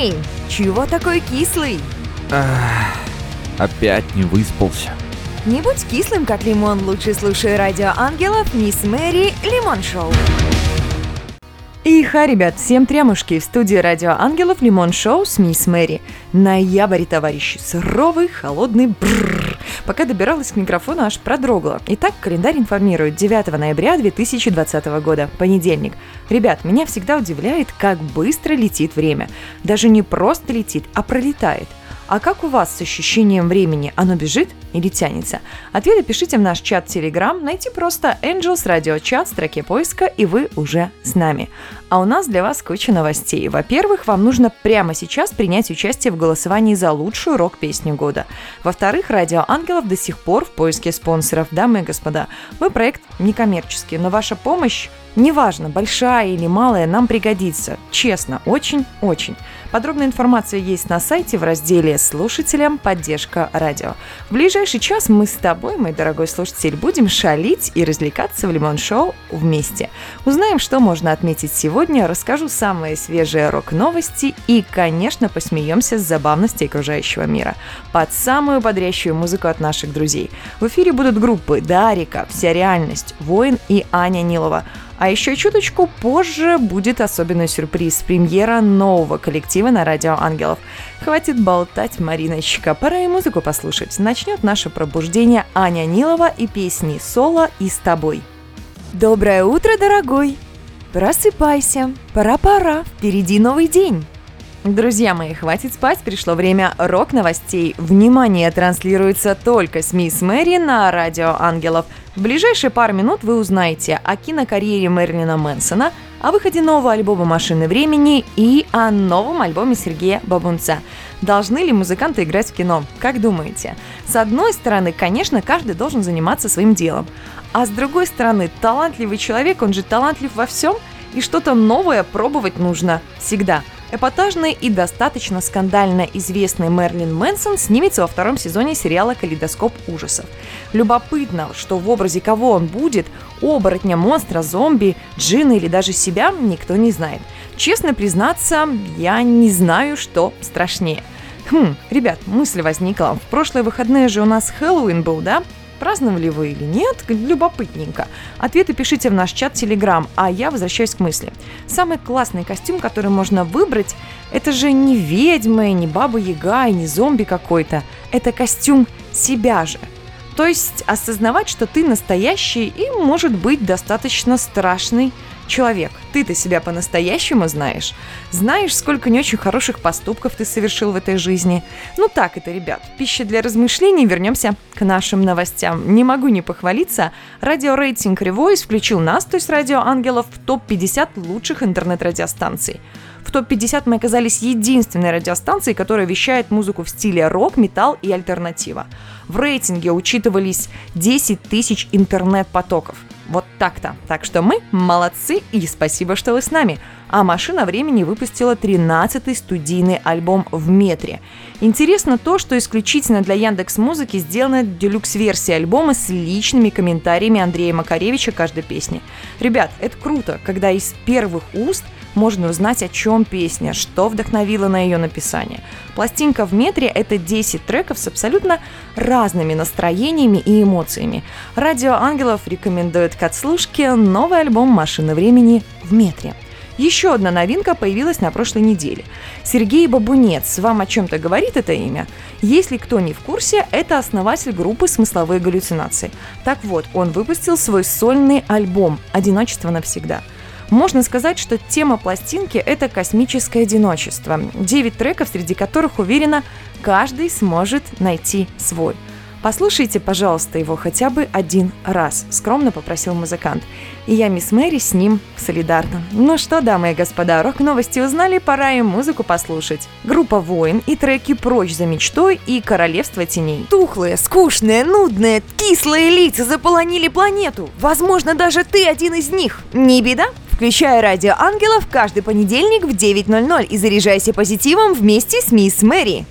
Эй, чего такой кислый? Ах, опять не выспался. Не будь кислым, как лимон, лучше слушай радио ангелов Мисс Мэри Лимон Шоу. И ха, ребят, всем трямушки в студии Радио Ангелов Лимон Шоу с Мисс Мэри. Ноябрь, товарищи, суровый, холодный бррр. Пока добиралась к микрофону, аж продрогла. Итак, календарь информирует 9 ноября 2020 года, понедельник. Ребят, меня всегда удивляет, как быстро летит время. Даже не просто летит, а пролетает. А как у вас с ощущением времени? Оно бежит или тянется? Ответы пишите в наш чат Telegram. Найти просто Angels Radio Chat в строке поиска, и вы уже с нами. А у нас для вас куча новостей. Во-первых, вам нужно прямо сейчас принять участие в голосовании за лучшую рок-песню года. Во-вторых, Радио Ангелов до сих пор в поиске спонсоров. Дамы и господа, мы проект некоммерческий, но ваша помощь Неважно, большая или малая, нам пригодится. Честно, очень-очень. Подробная информация есть на сайте в разделе «Слушателям. Поддержка радио». В ближайший час мы с тобой, мой дорогой слушатель, будем шалить и развлекаться в Лимон Шоу вместе. Узнаем, что можно отметить сегодня, расскажу самые свежие рок-новости и, конечно, посмеемся с забавностей окружающего мира. Под самую бодрящую музыку от наших друзей. В эфире будут группы «Дарика», «Вся реальность», «Воин» и Аня Нилова – а еще чуточку позже будет особенный сюрприз – премьера нового коллектива на Радио Ангелов. Хватит болтать, Мариночка, пора и музыку послушать. Начнет наше пробуждение Аня Нилова и песни «Соло» и «С тобой». Доброе утро, дорогой! Просыпайся, пора-пора, впереди новый день. Друзья мои, хватит спать, пришло время рок-новостей. Внимание, транслируется только с Мисс Мэри на Радио Ангелов. В ближайшие пару минут вы узнаете о кинокарьере Мерлина Мэнсона, о выходе нового альбома «Машины времени» и о новом альбоме Сергея Бабунца. Должны ли музыканты играть в кино? Как думаете? С одной стороны, конечно, каждый должен заниматься своим делом. А с другой стороны, талантливый человек, он же талантлив во всем, и что-то новое пробовать нужно всегда – Эпатажный и достаточно скандально известный Мерлин Мэнсон снимется во втором сезоне сериала «Калейдоскоп ужасов». Любопытно, что в образе кого он будет, оборотня, монстра, зомби, джина или даже себя, никто не знает. Честно признаться, я не знаю, что страшнее. Хм, ребят, мысль возникла. В прошлые выходные же у нас Хэллоуин был, да? Праздновали вы или нет? Любопытненько. Ответы пишите в наш чат Telegram, а я возвращаюсь к мысли. Самый классный костюм, который можно выбрать, это же не ведьма, не баба Яга, и не зомби какой-то. Это костюм себя же. То есть осознавать, что ты настоящий и, может быть, достаточно страшный человек. Ты-то себя по-настоящему знаешь. Знаешь, сколько не очень хороших поступков ты совершил в этой жизни. Ну так это, ребят. Пища для размышлений. Вернемся к нашим новостям. Не могу не похвалиться. Радиорейтинг Revoice включил нас, то есть Радио Ангелов, в топ-50 лучших интернет-радиостанций. В топ-50 мы оказались единственной радиостанцией, которая вещает музыку в стиле рок, металл и альтернатива. В рейтинге учитывались 10 тысяч интернет-потоков. Вот так-то. Так что мы молодцы и спасибо, что вы с нами. А «Машина времени» выпустила 13-й студийный альбом «В метре». Интересно то, что исключительно для Яндекс Музыки сделана делюкс-версия альбома с личными комментариями Андрея Макаревича каждой песни. Ребят, это круто, когда из первых уст – можно узнать, о чем песня, что вдохновило на ее написание. Пластинка в метре – это 10 треков с абсолютно разными настроениями и эмоциями. Радио Ангелов рекомендует к отслушке новый альбом «Машина времени» в метре. Еще одна новинка появилась на прошлой неделе. Сергей Бабунец. Вам о чем-то говорит это имя? Если кто не в курсе, это основатель группы «Смысловые галлюцинации». Так вот, он выпустил свой сольный альбом «Одиночество навсегда». Можно сказать, что тема пластинки – это космическое одиночество. Девять треков, среди которых, уверена, каждый сможет найти свой. «Послушайте, пожалуйста, его хотя бы один раз», – скромно попросил музыкант. И я, мисс Мэри, с ним солидарна. Ну что, дамы и господа, рок-новости узнали, пора и музыку послушать. Группа «Воин» и треки «Прочь за мечтой» и «Королевство теней». Тухлые, скучные, нудные, кислые лица заполонили планету. Возможно, даже ты один из них. Не беда, Включай радио ангелов каждый понедельник в 9.00 и заряжайся позитивом вместе с мисс Мэри.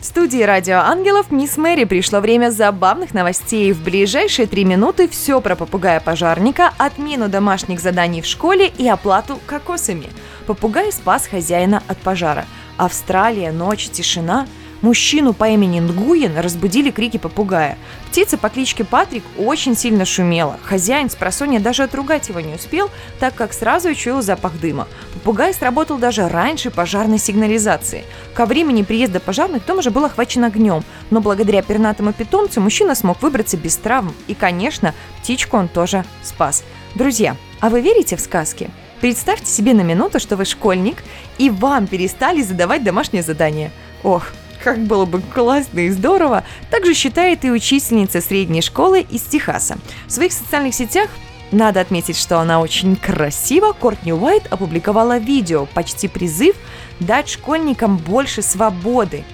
В студии Радио Ангелов Мисс Мэри пришло время забавных новостей. В ближайшие три минуты все про попугая-пожарника, отмену домашних заданий в школе и оплату кокосами. Попугай спас хозяина от пожара. Австралия, ночь, тишина – Мужчину по имени Нгуен разбудили крики попугая. Птица по кличке Патрик очень сильно шумела. Хозяин с просонья даже отругать его не успел, так как сразу учуял запах дыма. Попугай сработал даже раньше пожарной сигнализации. Ко времени приезда пожарных дом уже был охвачен огнем, но благодаря пернатому питомцу мужчина смог выбраться без травм. И, конечно, птичку он тоже спас. Друзья, а вы верите в сказки? Представьте себе на минуту, что вы школьник, и вам перестали задавать домашнее задание. Ох, как было бы классно и здорово, также считает и учительница средней школы из Техаса. В своих социальных сетях надо отметить, что она очень красиво. Кортни Уайт опубликовала видео, почти призыв дать школьникам больше свободы.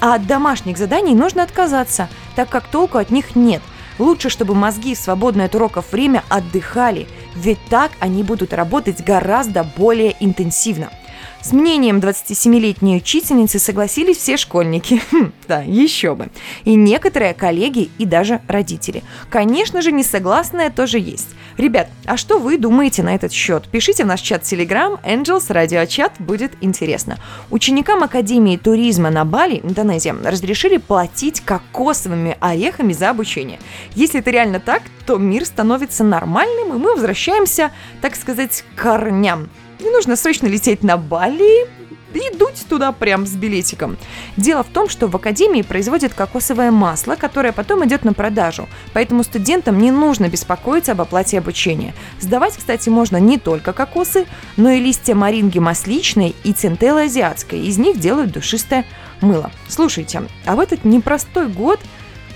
А от домашних заданий нужно отказаться, так как толку от них нет. Лучше, чтобы мозги в свободное от уроков время отдыхали, ведь так они будут работать гораздо более интенсивно – с мнением 27-летней учительницы согласились все школьники. Хм, да, еще бы. И некоторые коллеги, и даже родители. Конечно же, несогласные тоже есть. Ребят, а что вы думаете на этот счет? Пишите в наш чат Telegram, Angels, радиочат, будет интересно. Ученикам Академии туризма на Бали, Индонезия, разрешили платить кокосовыми орехами за обучение. Если это реально так, то мир становится нормальным, и мы возвращаемся, так сказать, к корням. Не нужно срочно лететь на Бали и дуть туда прям с билетиком. Дело в том, что в академии производят кокосовое масло, которое потом идет на продажу, поэтому студентам не нужно беспокоиться об оплате обучения. Сдавать, кстати, можно не только кокосы, но и листья маринги масличной и центеллы азиатской. Из них делают душистое мыло. Слушайте, а в этот непростой год –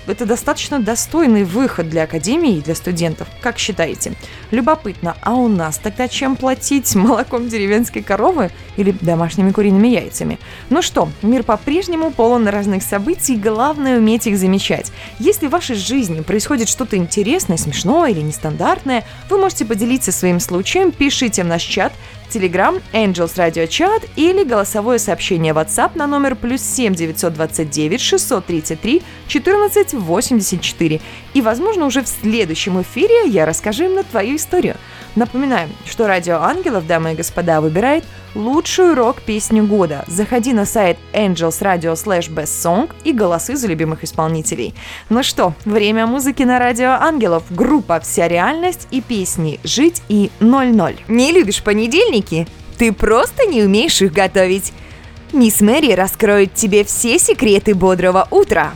это достаточно достойный выход для академии и для студентов. Как считаете? Любопытно, а у нас тогда чем платить? Молоком деревенской коровы или домашними куриными яйцами? Ну что, мир по-прежнему полон разных событий, главное уметь их замечать. Если в вашей жизни происходит что-то интересное, смешное или нестандартное, вы можете поделиться своим случаем, пишите в наш чат, Telegram, Angels Radio Chat или голосовое сообщение WhatsApp на номер плюс 7 929 633 14 84. И, возможно, уже в следующем эфире я расскажу им на твою историю. Напоминаем, что Радио Ангелов, дамы и господа, выбирает лучшую рок-песню года. Заходи на сайт Angels Radio slash Best Song и голосы за любимых исполнителей. Ну что, время музыки на Радио Ангелов. Группа «Вся реальность» и песни «Жить» и «00». Не любишь понедельники? Ты просто не умеешь их готовить. Мисс Мэри раскроет тебе все секреты бодрого утра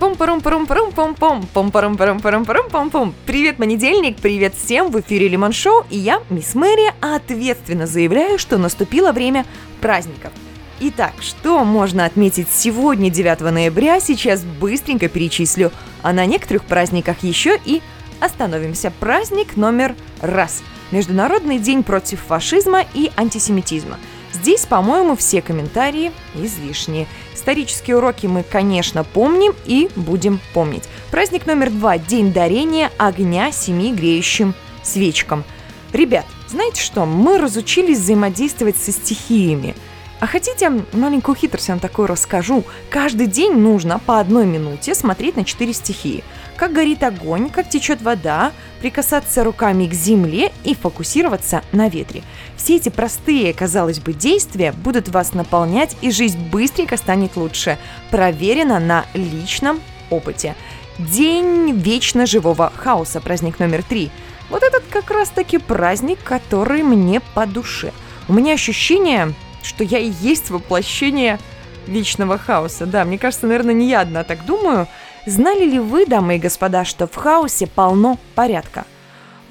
пум парум парум парум пум пум пум парум парум парум парум пум пум Привет, понедельник, привет всем, в эфире Лимон Шоу, и я, Мисс Мэри, ответственно заявляю, что наступило время праздников. Итак, что можно отметить сегодня, 9 ноября, сейчас быстренько перечислю, а на некоторых праздниках еще и остановимся. Праздник номер раз. Международный день против фашизма и антисемитизма. Здесь, по-моему, все комментарии излишние. Исторические уроки мы, конечно, помним и будем помнить. Праздник номер два – День дарения огня семи греющим свечкам. Ребят, знаете что, мы разучились взаимодействовать со стихиями. А хотите, маленькую хитрость я вам такую расскажу. Каждый день нужно по одной минуте смотреть на четыре стихии – как горит огонь, как течет вода, прикасаться руками к земле и фокусироваться на ветре. Все эти простые, казалось бы, действия будут вас наполнять, и жизнь быстренько станет лучше. Проверено на личном опыте. День вечно живого хаоса, праздник номер три. Вот этот как раз-таки праздник, который мне по душе. У меня ощущение, что я и есть воплощение вечного хаоса. Да, мне кажется, наверное, не я одна так думаю – Знали ли вы, дамы и господа, что в хаосе полно порядка?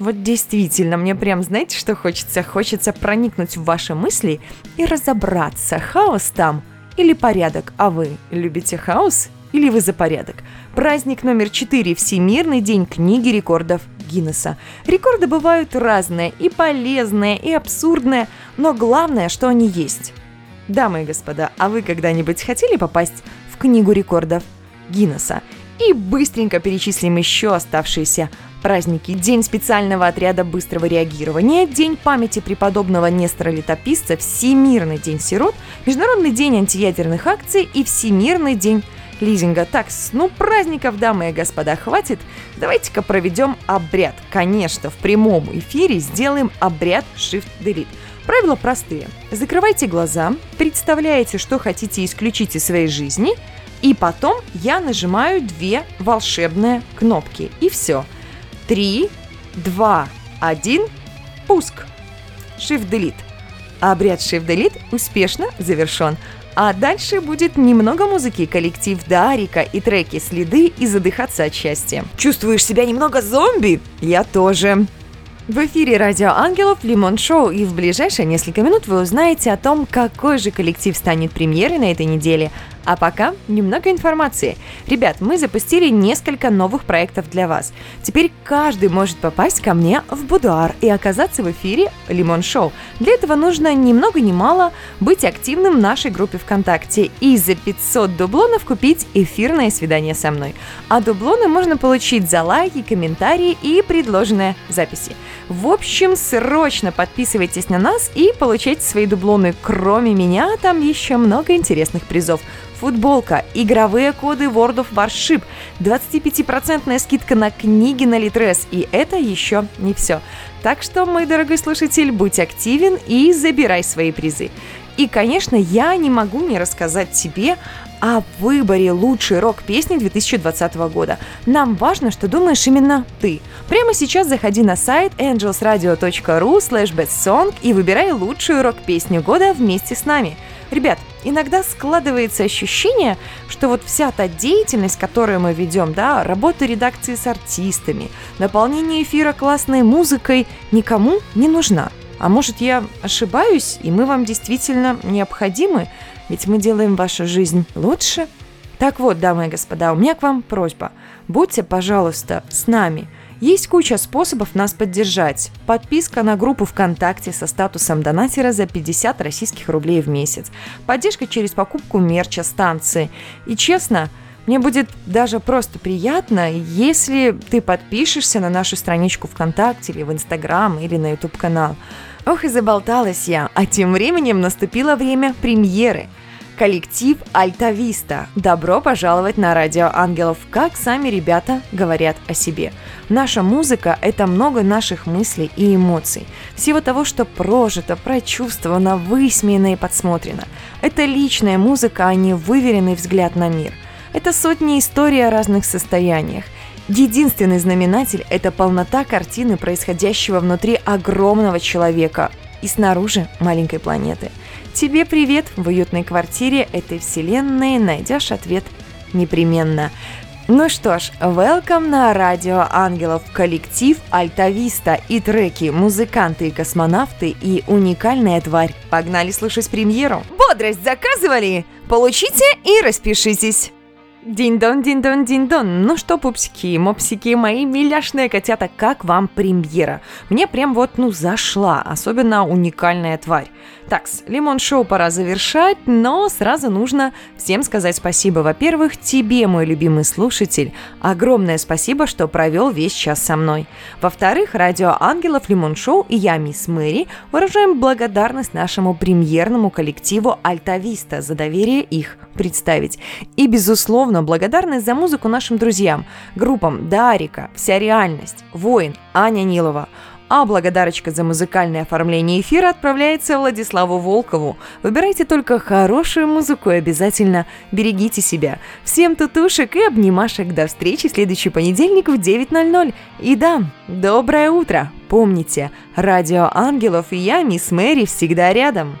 Вот действительно, мне прям, знаете, что хочется? Хочется проникнуть в ваши мысли и разобраться, хаос там или порядок. А вы любите хаос или вы за порядок? Праздник номер четыре – Всемирный день книги рекордов Гиннесса. Рекорды бывают разные, и полезные, и абсурдные, но главное, что они есть. Дамы и господа, а вы когда-нибудь хотели попасть в книгу рекордов Гиннесса? И быстренько перечислим еще оставшиеся праздники. День специального отряда быстрого реагирования, День памяти преподобного Нестора Летописца, Всемирный день сирот, Международный день антиядерных акций и Всемирный день лизинга. Так, ну праздников, дамы и господа, хватит. Давайте-ка проведем обряд. Конечно, в прямом эфире сделаем обряд Shift Delete. Правила простые. Закрывайте глаза, представляете, что хотите исключить из своей жизни, и потом я нажимаю две волшебные кнопки. И все. Три, два, один, пуск. Shift-Delete. Обряд Shift-Delete успешно завершен. А дальше будет немного музыки, коллектив Дарика и треки «Следы» и «Задыхаться от счастья». Чувствуешь себя немного зомби? Я тоже. В эфире Радио Ангелов Лимон Шоу, и в ближайшие несколько минут вы узнаете о том, какой же коллектив станет премьерой на этой неделе, а пока немного информации. Ребят, мы запустили несколько новых проектов для вас. Теперь каждый может попасть ко мне в будуар и оказаться в эфире Лимон Шоу. Для этого нужно ни много ни мало быть активным в нашей группе ВКонтакте и за 500 дублонов купить эфирное свидание со мной. А дублоны можно получить за лайки, комментарии и предложенные записи. В общем, срочно подписывайтесь на нас и получайте свои дублоны. Кроме меня, там еще много интересных призов футболка, игровые коды World of Warship, 25% скидка на книги на Литрес, и это еще не все. Так что, мой дорогой слушатель, будь активен и забирай свои призы. И, конечно, я не могу не рассказать тебе о выборе лучшей рок-песни 2020 года. Нам важно, что думаешь именно ты. Прямо сейчас заходи на сайт angelsradio.ru slash bestsong и выбирай лучшую рок-песню года вместе с нами. Ребят, иногда складывается ощущение, что вот вся та деятельность, которую мы ведем, да, работа редакции с артистами, наполнение эфира классной музыкой никому не нужна. А может, я ошибаюсь, и мы вам действительно необходимы, ведь мы делаем вашу жизнь лучше? Так вот, дамы и господа, у меня к вам просьба. Будьте, пожалуйста, с нами – есть куча способов нас поддержать. Подписка на группу ВКонтакте со статусом донатера за 50 российских рублей в месяц. Поддержка через покупку мерча станции. И честно, мне будет даже просто приятно, если ты подпишешься на нашу страничку ВКонтакте или в Инстаграм или на YouTube канал. Ох и заболталась я, а тем временем наступило время премьеры – коллектив Альтависта. Добро пожаловать на Радио Ангелов, как сами ребята говорят о себе. Наша музыка – это много наших мыслей и эмоций. Всего того, что прожито, прочувствовано, высмеяно и подсмотрено. Это личная музыка, а не выверенный взгляд на мир. Это сотни историй о разных состояниях. Единственный знаменатель – это полнота картины, происходящего внутри огромного человека и снаружи маленькой планеты – Тебе привет в уютной квартире этой вселенной найдешь ответ непременно. Ну что ж, welcome на Радио Ангелов, коллектив Альтависта и треки «Музыканты и космонавты» и «Уникальная тварь». Погнали слушать премьеру. Бодрость заказывали? Получите и распишитесь. Дин-дон, дин-дон, дин-дон. Ну что, пупсики, мопсики, мои миляшные котята, как вам премьера? Мне прям вот, ну, зашла, особенно уникальная тварь. Такс, Лимон Шоу пора завершать, но сразу нужно всем сказать спасибо. Во-первых, тебе, мой любимый слушатель, огромное спасибо, что провел весь час со мной. Во-вторых, Радио Ангелов, Лимон Шоу и я, мисс Мэри, выражаем благодарность нашему премьерному коллективу Альтависта за доверие их представить. И, безусловно, благодарность за музыку нашим друзьям, группам Дарика, Вся реальность, Воин, Аня Нилова – а благодарочка за музыкальное оформление эфира отправляется Владиславу Волкову. Выбирайте только хорошую музыку и обязательно берегите себя. Всем тутушек и обнимашек. До встречи в следующий понедельник в 9.00. И да, доброе утро. Помните, Радио Ангелов и я, мисс Мэри, всегда рядом.